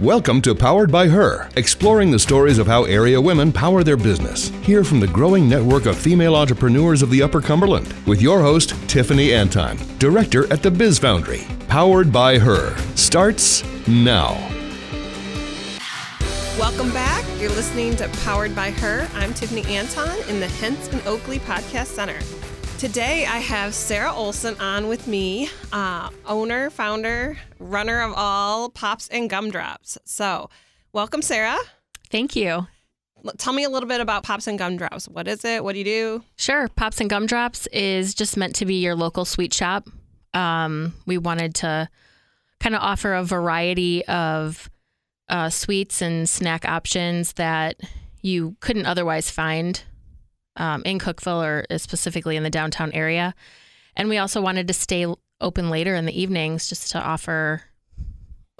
Welcome to Powered by Her, exploring the stories of how area women power their business. Hear from the growing network of female entrepreneurs of the Upper Cumberland with your host, Tiffany Anton, director at the Biz Foundry. Powered by Her starts now. Welcome back. You're listening to Powered by Her. I'm Tiffany Anton in the Henson Oakley Podcast Center. Today I have Sarah Olson on with me, uh, owner, founder, runner of all Pops and Gumdrops. So, welcome, Sarah. Thank you. Tell me a little bit about Pops and Gumdrops. What is it? What do you do? Sure. Pops and Gumdrops is just meant to be your local sweet shop. Um, we wanted to kind of offer a variety of uh, sweets and snack options that you couldn't otherwise find um, in Cookeville or specifically in the downtown area. And we also wanted to stay open later in the evenings just to offer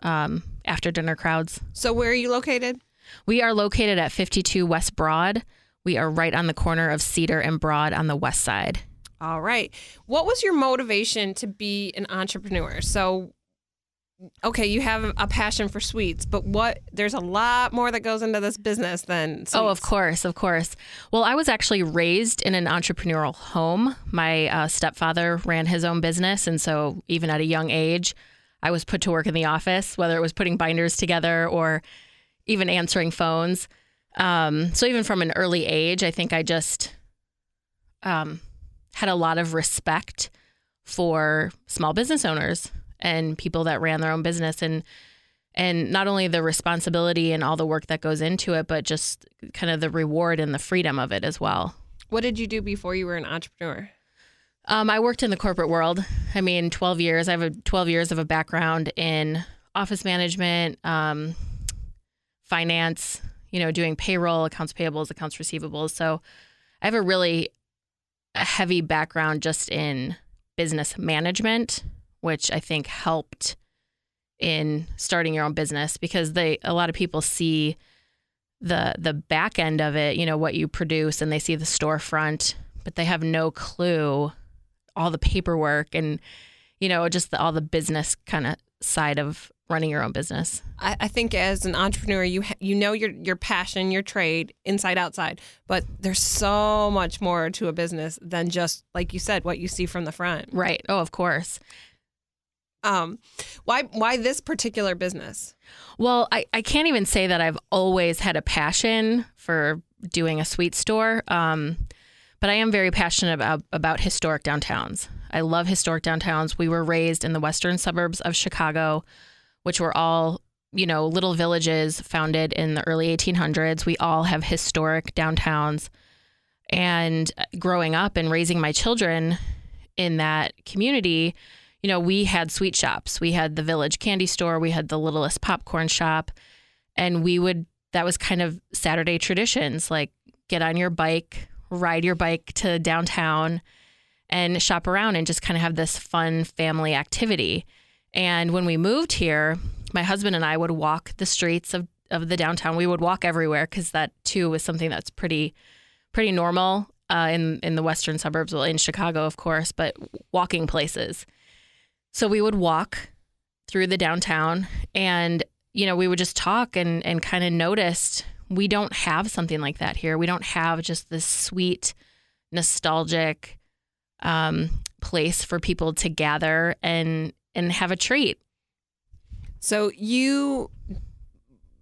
um, after dinner crowds. So, where are you located? We are located at 52 West Broad. We are right on the corner of Cedar and Broad on the west side. All right. What was your motivation to be an entrepreneur? So, okay, you have a passion for sweets, but what? There's a lot more that goes into this business than sweets. Oh, of course, of course. Well, I was actually raised in an entrepreneurial home. My uh, stepfather ran his own business. And so, even at a young age, I was put to work in the office, whether it was putting binders together or even answering phones. Um, so, even from an early age, I think I just um, had a lot of respect for small business owners and people that ran their own business and and not only the responsibility and all the work that goes into it but just kind of the reward and the freedom of it as well. What did you do before you were an entrepreneur? um, i worked in the corporate world. I mean 12 years. I have a 12 years of a background in office management um, finance you know doing payroll accounts payables accounts receivables. So i have a really heavy background just in business management which I think helped in starting your own business because they a lot of people see the the back end of it, you know, what you produce and they see the storefront, but they have no clue all the paperwork and you know, just the, all the business kind of side of running your own business. I, I think as an entrepreneur, you ha- you know your your passion, your trade, inside outside. But there's so much more to a business than just like you said, what you see from the front. Right. Oh, of course. Um, why why this particular business? Well, I, I can't even say that I've always had a passion for doing a sweet store. Um, but I am very passionate about, about historic downtowns. I love historic downtowns. We were raised in the western suburbs of Chicago, which were all, you know, little villages founded in the early 1800s. We all have historic downtowns. And growing up and raising my children in that community, you know, we had sweet shops. We had the village candy store, we had the littlest popcorn shop, and we would that was kind of Saturday traditions, like get on your bike, ride your bike to downtown and shop around and just kind of have this fun family activity. And when we moved here, my husband and I would walk the streets of, of the downtown. We would walk everywhere because that too was something that's pretty pretty normal uh, in in the western suburbs, well in Chicago, of course, but walking places. So we would walk through the downtown and you know, we would just talk and and kind of noticed we don't have something like that here. We don't have just this sweet, nostalgic um, place for people to gather and and have a treat. So you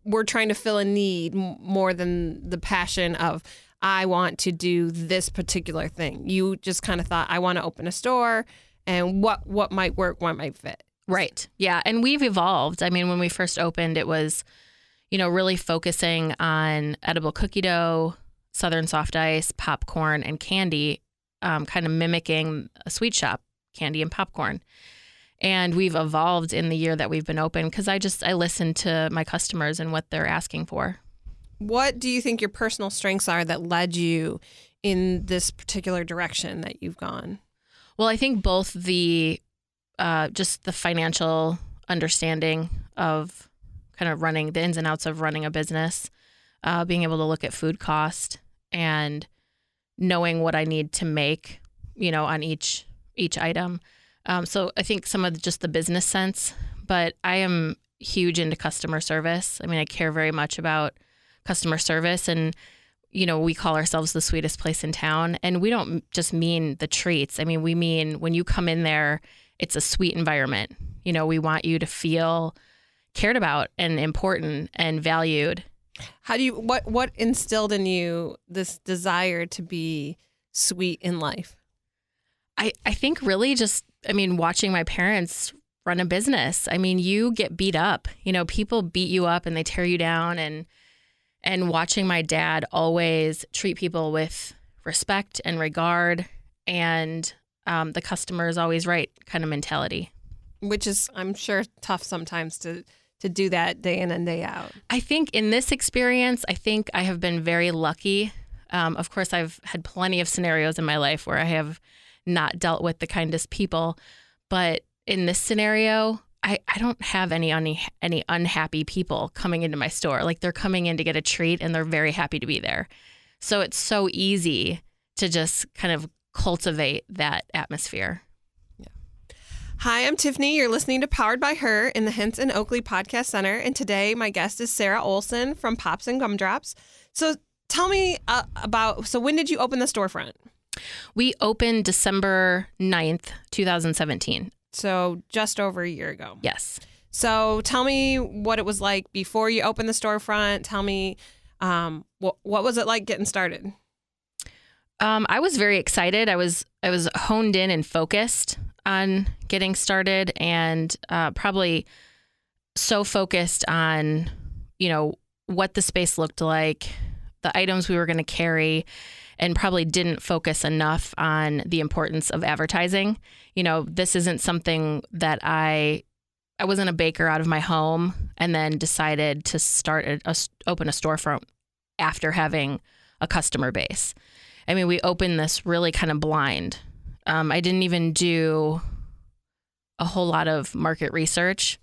were trying to fill a need more than the passion of I want to do this particular thing. You just kind of thought I want to open a store and what what might work, what might fit. Right. Yeah. And we've evolved. I mean, when we first opened, it was, you know, really focusing on edible cookie dough, southern soft ice, popcorn, and candy, um, kind of mimicking a sweet shop, candy and popcorn. And we've evolved in the year that we've been open because I just I listen to my customers and what they're asking for. What do you think your personal strengths are that led you in this particular direction that you've gone? Well, I think both the uh, just the financial understanding of kind of running the ins and outs of running a business, uh, being able to look at food cost and knowing what I need to make, you know, on each each item. Um, so I think some of just the business sense, but I am huge into customer service. I mean, I care very much about customer service and you know, we call ourselves the sweetest place in town and we don't just mean the treats. I mean, we mean when you come in there, it's a sweet environment. You know, we want you to feel cared about and important and valued. How do you what what instilled in you this desire to be sweet in life? I I think really just I mean watching my parents run a business. I mean, you get beat up. You know, people beat you up and they tear you down and and watching my dad always treat people with respect and regard and um, the customer is always right kind of mentality. Which is i'm sure tough sometimes to to do that day in and day out. I think in this experience i think i have been very lucky. Um, of course i've had plenty of scenarios in my life where i have not dealt with the kindest people but in this scenario I, I don't have any un- any unhappy people coming into my store. Like they're coming in to get a treat and they're very happy to be there. So it's so easy to just kind of cultivate that atmosphere. Yeah. Hi, I'm Tiffany. You're listening to Powered by Her in the Henson Oakley Podcast Center. And today my guest is Sarah Olson from Pops and Gumdrops. So tell me uh, about so when did you open the storefront? We opened December 9th, 2017. So just over a year ago. Yes. So tell me what it was like before you opened the storefront. Tell me um, what what was it like getting started? Um, I was very excited. I was I was honed in and focused on getting started, and uh, probably so focused on you know what the space looked like, the items we were going to carry, and probably didn't focus enough on the importance of advertising. You know, this isn't something that I I wasn't a baker out of my home and then decided to start a, a open a storefront after having a customer base. I mean, we opened this really kind of blind. Um, I didn't even do a whole lot of market research.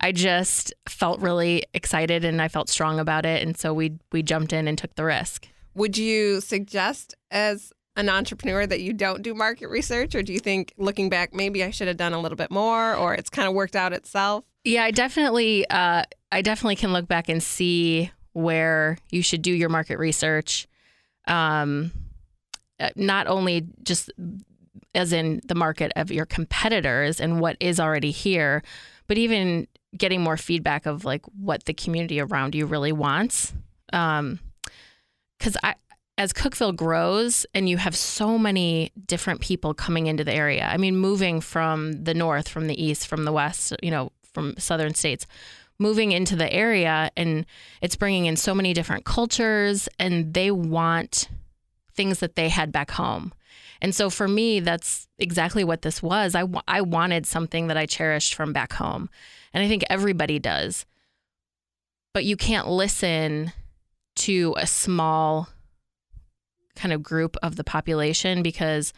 I just felt really excited and I felt strong about it, and so we we jumped in and took the risk. Would you suggest as an entrepreneur that you don't do market research, or do you think looking back, maybe I should have done a little bit more, or it's kind of worked out itself? Yeah, I definitely, uh, I definitely can look back and see where you should do your market research. Um, uh, not only just as in the market of your competitors and what is already here, but even getting more feedback of like what the community around you really wants. Um, because I, as Cookeville grows and you have so many different people coming into the area, I mean, moving from the north, from the east, from the west, you know, from southern states, moving into the area, and it's bringing in so many different cultures, and they want things that they had back home. And so for me, that's exactly what this was. I, I wanted something that I cherished from back home. And I think everybody does. But you can't listen to a small kind of group of the population because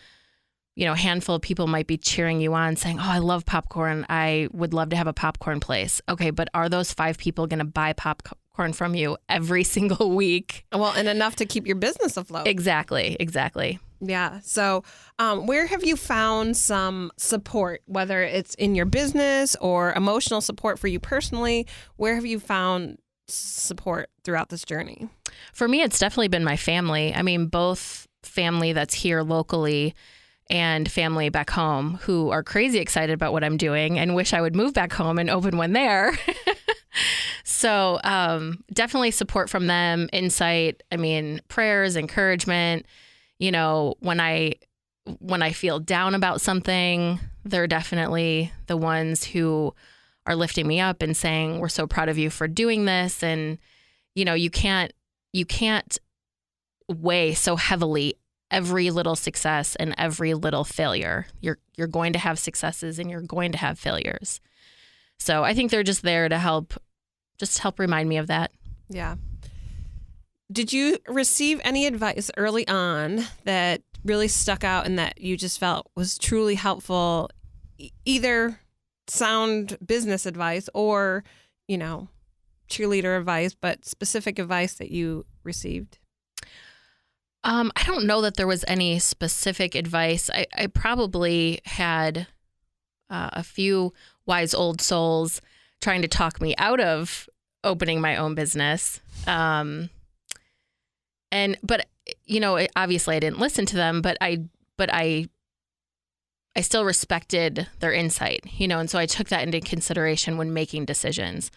you know a handful of people might be cheering you on saying oh i love popcorn. I would love to have a popcorn place. Okay but are those five people going to buy popcorn from you every single week? Well and enough to keep your business afloat. Exactly exactly. Yeah so um, where have you found some support whether it's in your business or emotional support for you personally? Where have you found support throughout this journey? For me, it's definitely been my family. I mean, both family that's here locally and family back home who are crazy excited about what I'm doing and wish I would move back home and open one there. so, um, definitely support from them, insight. I mean, prayers, encouragement. You know, when I when I feel down about something, they're definitely the ones who are lifting me up and saying we're so proud of you for doing this. And you know you can't you can't weigh so heavily every little success and every little failure. You're you're going to have successes and you're going to have failures. So i think they're just there to help just help remind me of that. Yeah. Did you receive any advice early on that really stuck out and that you just felt was truly helpful either sound business advice or, you know, cheerleader advice, but specific advice that you received? Um, I don't know that there was any specific advice. I, I probably had uh, a few wise old souls trying to talk me out of opening my own business. Um, and but you know, obviously I didn't listen to them, but I but I I still respected their insight, you know, and so I took that into consideration when making decisions.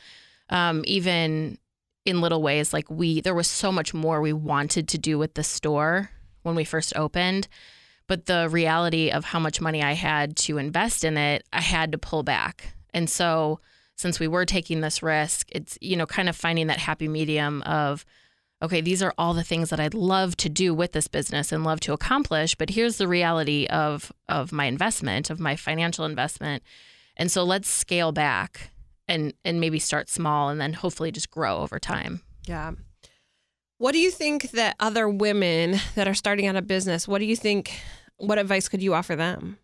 Um, even in little ways, like we, there was so much more we wanted to do with the store when we first opened, but the reality of how much money I had to invest in it, I had to pull back. And so, since we were taking this risk, it's, you know, kind of finding that happy medium of, okay, these are all the things that I'd love to do with this business and love to accomplish, but here's the reality of of my investment, of my financial investment. And so let's scale back and and maybe start small and then hopefully just grow over time. Yeah. What do you think that other women that are starting out a business, what do you think what advice could you offer them?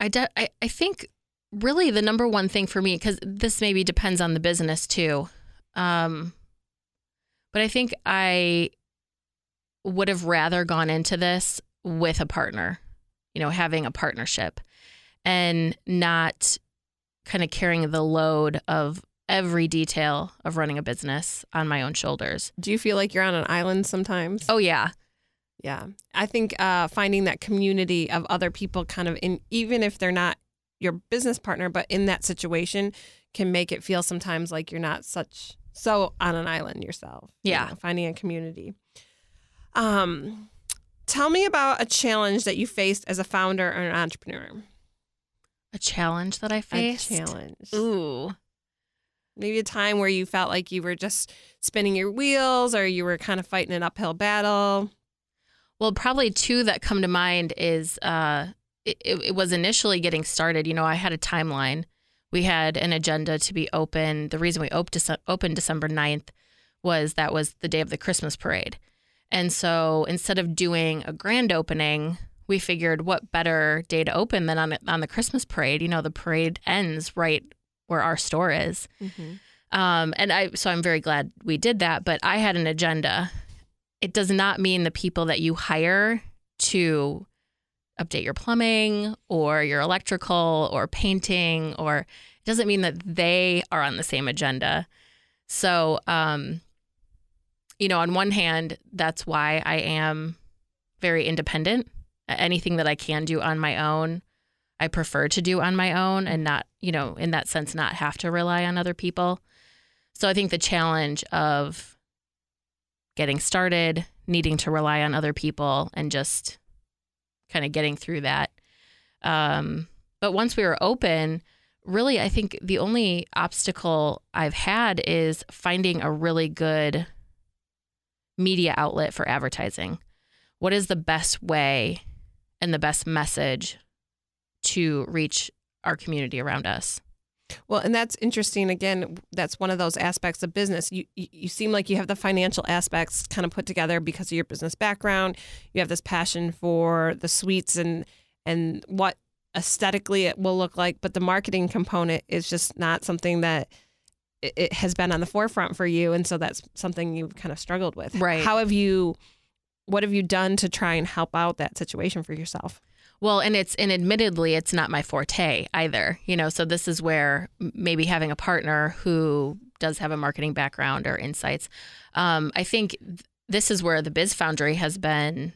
I, de- I, I think really the number one thing for me because this maybe depends on the business too um, but I think I would have rather gone into this with a partner, you know, having a partnership and not kind of carrying the load of every detail of running a business on my own shoulders. Do you feel like you're on an island sometimes? Oh, yeah. Yeah. I think uh, finding that community of other people kind of in, even if they're not your business partner, but in that situation can make it feel sometimes like you're not such so on an island yourself. Yeah. You know, finding a community. Um, tell me about a challenge that you faced as a founder or an entrepreneur. A challenge that I faced. A challenge. Ooh. Maybe a time where you felt like you were just spinning your wheels or you were kind of fighting an uphill battle. Well, probably two that come to mind is uh, it, it was initially getting started. You know, I had a timeline we had an agenda to be open. The reason we opened December 9th was that was the day of the Christmas parade. And so instead of doing a grand opening, we figured what better day to open than on, on the Christmas parade. You know, the parade ends right where our store is. Mm-hmm. Um, and I, so I'm very glad we did that. But I had an agenda. It does not mean the people that you hire to update your plumbing or your electrical or painting or it doesn't mean that they are on the same agenda. So, um, you know, on one hand, that's why I am very independent. Anything that I can do on my own, I prefer to do on my own and not, you know, in that sense, not have to rely on other people. So I think the challenge of getting started, needing to rely on other people, and just kind of getting through that. Um, but once we were open, really, I think the only obstacle I've had is finding a really good media outlet for advertising. What is the best way and the best message to reach our community around us? Well, and that's interesting. Again, that's one of those aspects of business. You, you, you seem like you have the financial aspects kind of put together because of your business background. You have this passion for the sweets and and what aesthetically it will look like, but the marketing component is just not something that it, it has been on the forefront for you, and so that's something you've kind of struggled with. Right? How have you? What have you done to try and help out that situation for yourself? Well, and it's and admittedly, it's not my forte either. You know, so this is where maybe having a partner who does have a marketing background or insights. Um, I think th- this is where the Biz Foundry has been,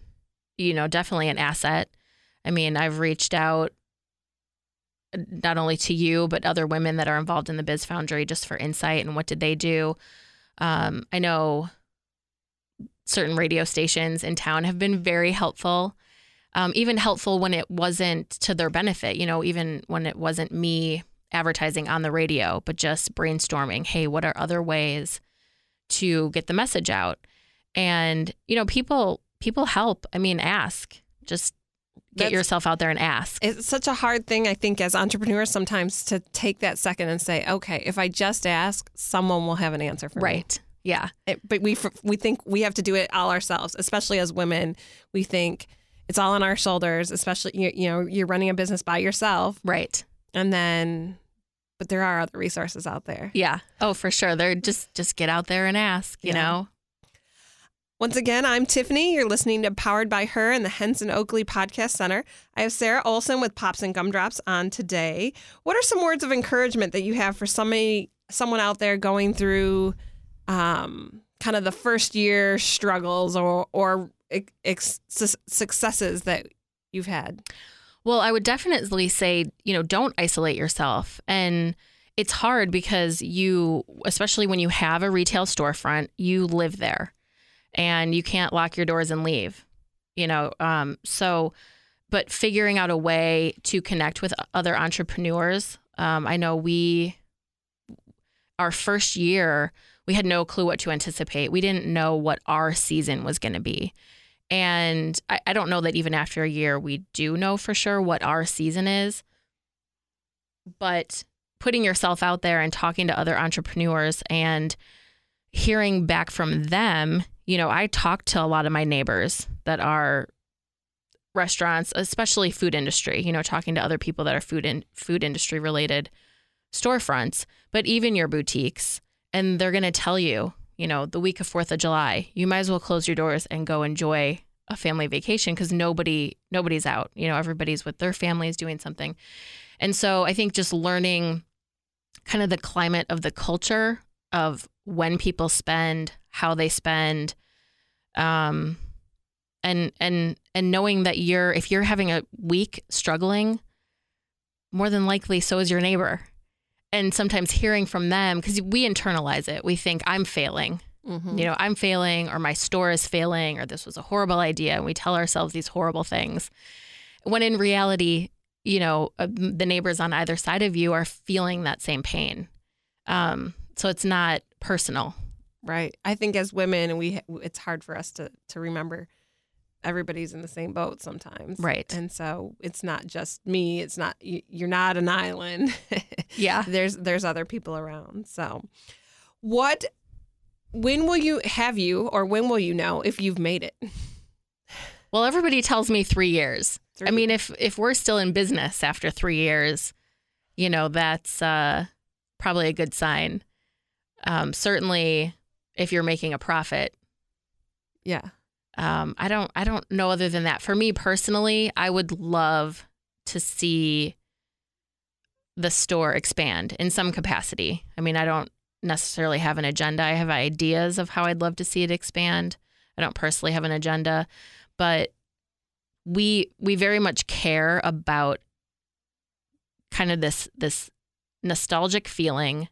you know, definitely an asset. I mean, I've reached out uh, not only to you but other women that are involved in the Biz Foundry just for insight and what did they do. Um, I know certain radio stations in town have been very helpful um, even helpful when it wasn't to their benefit, you know, even when it wasn't me advertising on the radio, but just brainstorming, hey, what are other ways to get the message out? And, you know, people people help. I mean, ask. Just get That's, yourself out there and ask. It's such a hard thing, I think, as entrepreneurs sometimes to take that second and say, okay, if I just ask, someone will have an answer for right. me. Right. Yeah. It, but we we think we have to do it all ourselves, especially as women. We think it's all on our shoulders, especially you, you know you're running a business by yourself, right? And then, but there are other resources out there. Yeah. Oh, for sure. They're just just get out there and ask. You yeah. know. Once again, I'm Tiffany. You're listening to Powered by Her in the Henson Oakley Podcast Center. I have Sarah Olson with Pops and Gumdrops on today. What are some words of encouragement that you have for somebody, someone out there going through um, kind of the first year struggles or or ex- successes that you've had? Well, I would definitely say, you know, don't isolate yourself. And it's hard because you, especially when you have a retail storefront, you live there and you can't lock your doors and leave, you know. Um, so, but figuring out a way to connect with other entrepreneurs. Um, I know we, our first year, we had no clue what to anticipate. We didn't know what our season was going to be. And I, I don't know that even after a year, we do know for sure what our season is. But putting yourself out there and talking to other entrepreneurs and hearing back from them you know, I talk to a lot of my neighbors that are restaurants, especially food industry, you know, talking to other people that are food in food industry related storefronts, but even your boutiques. And they're going to tell you, you know, the week of 4th of July, you might as well close your doors and go enjoy a family vacation because nobody nobody's out. You know, everybody's with their families doing something. And so I think just learning kind of the climate of the culture of when people spend, how they spend, um, and and and knowing that you're if you're having a week struggling, more than likely so is your neighbor, and sometimes hearing from them because we internalize it. We think I'm failing. Mm-hmm. You know, I'm failing, or my store is failing, or this was a horrible idea. And we tell ourselves these horrible things. When in reality, you know, uh, the neighbors on either side of you are feeling that same pain. Um, so it's not personal. Right. I think as women, we it's hard for us to to remember everybody's in the same boat sometimes. Right. And so it's not just me. It's not you're not an island. yeah. there's there's other people around. So what when will you have you or when will you know if you've made it? Well, everybody tells me 3 years. Three. I mean, if if we're still in business after 3 years, you know, that's uh probably a good sign. Um, certainly if you're making a profit. Yeah. Um, I don't I don't know other than that. For me personally, I would love to see the store expand in some capacity. I mean, I don't necessarily have an agenda. I have ideas of how I'd love to see it expand. I don't personally have an agenda, but we we very much care about kind of this this nostalgic feeling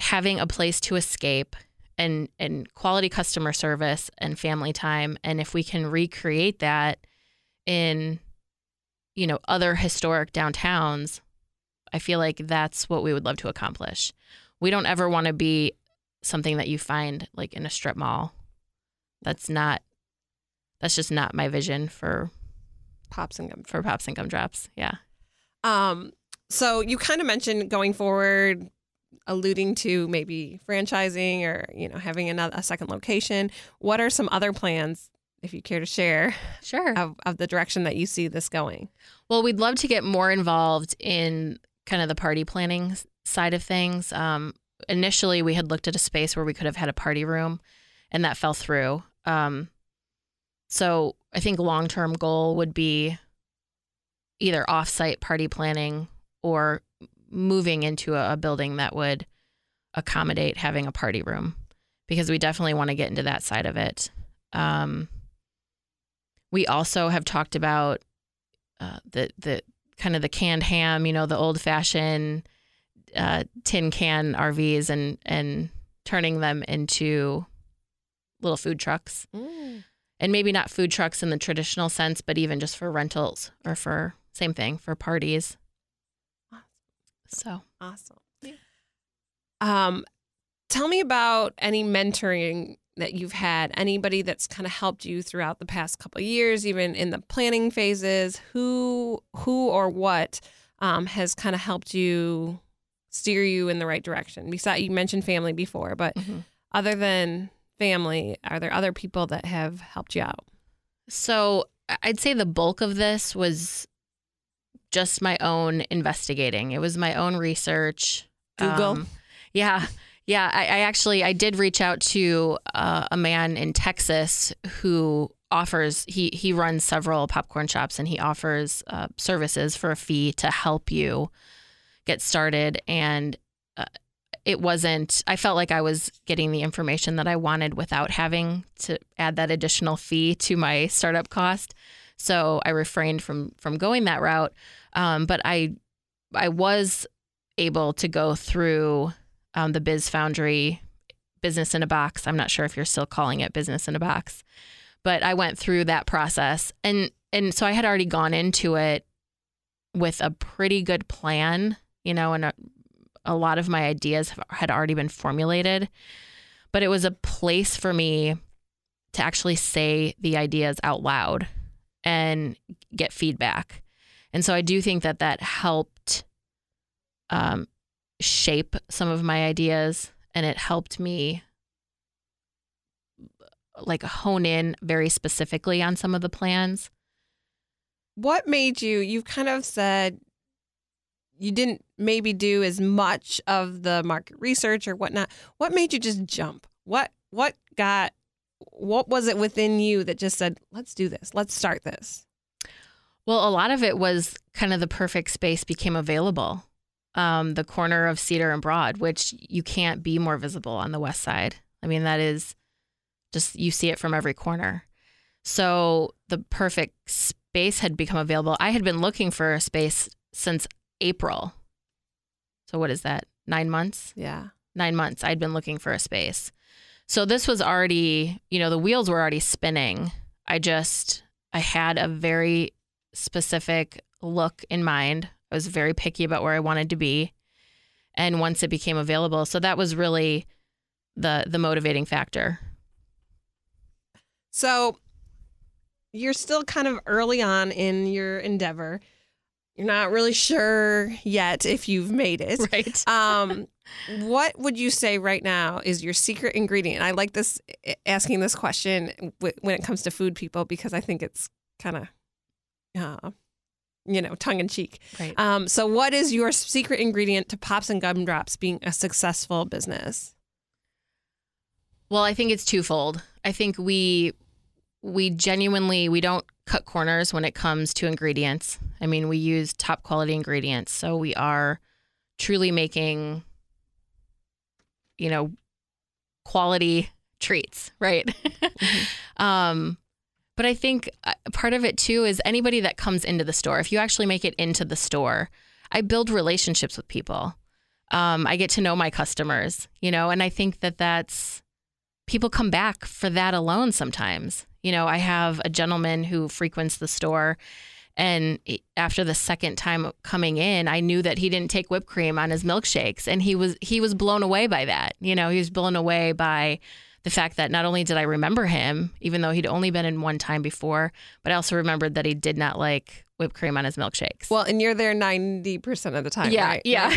having a place to escape and and quality customer service and family time. And if we can recreate that in you know other historic downtowns i feel like that's what we would love to accomplish. We don't ever want to be something that you find like in a strip mall. That's not that's just not my vision for pops and gum for pops and gumdrops. Yeah. Um so you kind of mentioned going forward alluding to maybe franchising or you know having another a second location what are some other plans if you care to share sure. of, of the direction that you see this going? Well we'd love to get more involved in kind of the party planning side of things. Um, initially we had looked at a space where we could have had a party room and that fell through. Um, so i think long-term goal would be either off-site party planning or moving into a, a building that would accommodate having a party room because we definitely want to get into that side of it. Um, we also have talked about uh, the the kind of the canned ham, you know, the old fashioned uh, tin can RVs and and turning them into little food trucks. Mm. And maybe not food trucks in the traditional sense, but even just for rentals or for same thing for parties. So awesome. Yeah. Um, tell me about any mentoring that you've had. Anybody that's kind of helped you throughout the past couple years, even in the planning phases. Who, who, or what um, has kind of helped you steer you in the right direction? Besides, you mentioned family before, but mm-hmm. other than family, are there other people that have helped you out? So I'd say the bulk of this was just my own investigating. It was my own research. Google. Um, yeah. Yeah, I, I actually I did reach out to uh, a man in Texas who offers he he runs several popcorn shops and he offers uh, services for a fee to help you get started and uh, it wasn't i felt like i was getting the information that i wanted without having to add that additional fee to my startup cost so i refrained from from going that route. Um, but i i was able to go through um, the biz foundry business in a box. I'm not sure if you're still calling it business in a box but I went through that process. And and so I had already gone into it with a pretty good plan, you know, and a, a lot of my ideas had already been formulated. But it was a place for me to actually say the ideas out loud and get feedback. And so I do think that that helped um, shape some of my ideas and it helped me like hone in very specifically on some of the plans. What made you, you've kind of said you didn't maybe do as much of the market research or whatnot. What made you just jump? What, what got, what was it within you that just said, let's do this, let's start this? Well, a lot of it was kind of the perfect space became available. Um, the corner of Cedar and Broad, which you can't be more visible on the west side. I mean, that is just you see it from every corner. So the perfect space had become available. I had been looking for a space since April. So what is that? 9 months? Yeah. 9 months I'd been looking for a space. So this was already, you know, the wheels were already spinning. I just I had a very specific look in mind. I was very picky about where I wanted to be. And once it became available, so that was really the the motivating factor. So you're still kind of early on in your endeavor. You're not really sure yet if you've made it. Right. Um, what would you say right now is your secret ingredient? I like this asking this question when it comes to food people because I think it's kind of, uh, you know, tongue in cheek. Right. Um, so, what is your secret ingredient to Pops and Gumdrops being a successful business? Well, I think it's twofold. I think we we genuinely we don't cut corners when it comes to ingredients. I mean, we use top quality ingredients, so we are truly making you know quality treats, right? Mm-hmm. um but I think uh, part of it too is anybody that comes into the store, if you actually make it into the store, I build relationships with people. Um, I get to know my customers, you know, and I think that that's people come back for that alone sometimes. You know, I have a gentleman who frequents the store and after the second time coming in, I knew that he didn't take whipped cream on his milkshakes and he was he was blown away by that. You know, he was blown away by the fact that not only did I remember him, even though he'd only been in one time before, but I also remembered that he did not like whipped cream on his milkshakes. Well, and you're there 90% of the time, yeah, right? Yeah.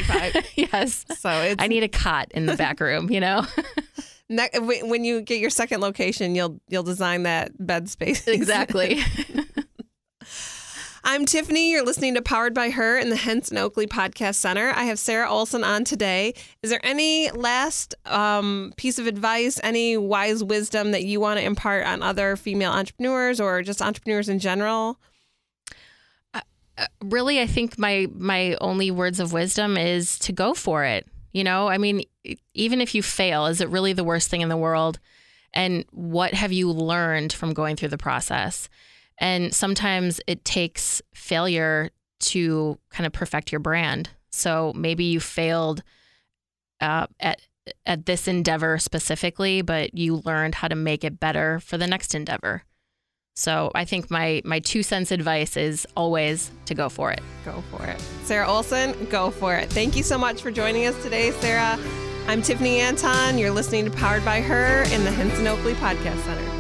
yes. So it's... I need a cot in the back room, you know? Ne- when you get your second location, you'll you'll design that bed space exactly. I'm Tiffany. You're listening to Powered by Her in the Henson Oakley Podcast Center. I have Sarah Olson on today. Is there any last um, piece of advice, any wise wisdom that you want to impart on other female entrepreneurs or just entrepreneurs in general? Uh, uh, really, I think my my only words of wisdom is to go for it. You know, I mean, even if you fail, is it really the worst thing in the world? And what have you learned from going through the process? And sometimes it takes failure to kind of perfect your brand. So maybe you failed uh, at at this endeavor specifically, but you learned how to make it better for the next endeavor. So I think my my two cents advice is always to go for it. Go for it. Sarah Olson, go for it. Thank you so much for joining us today, Sarah. I'm Tiffany Anton. You're listening to Powered by Her in the Henson Oakley Podcast Center.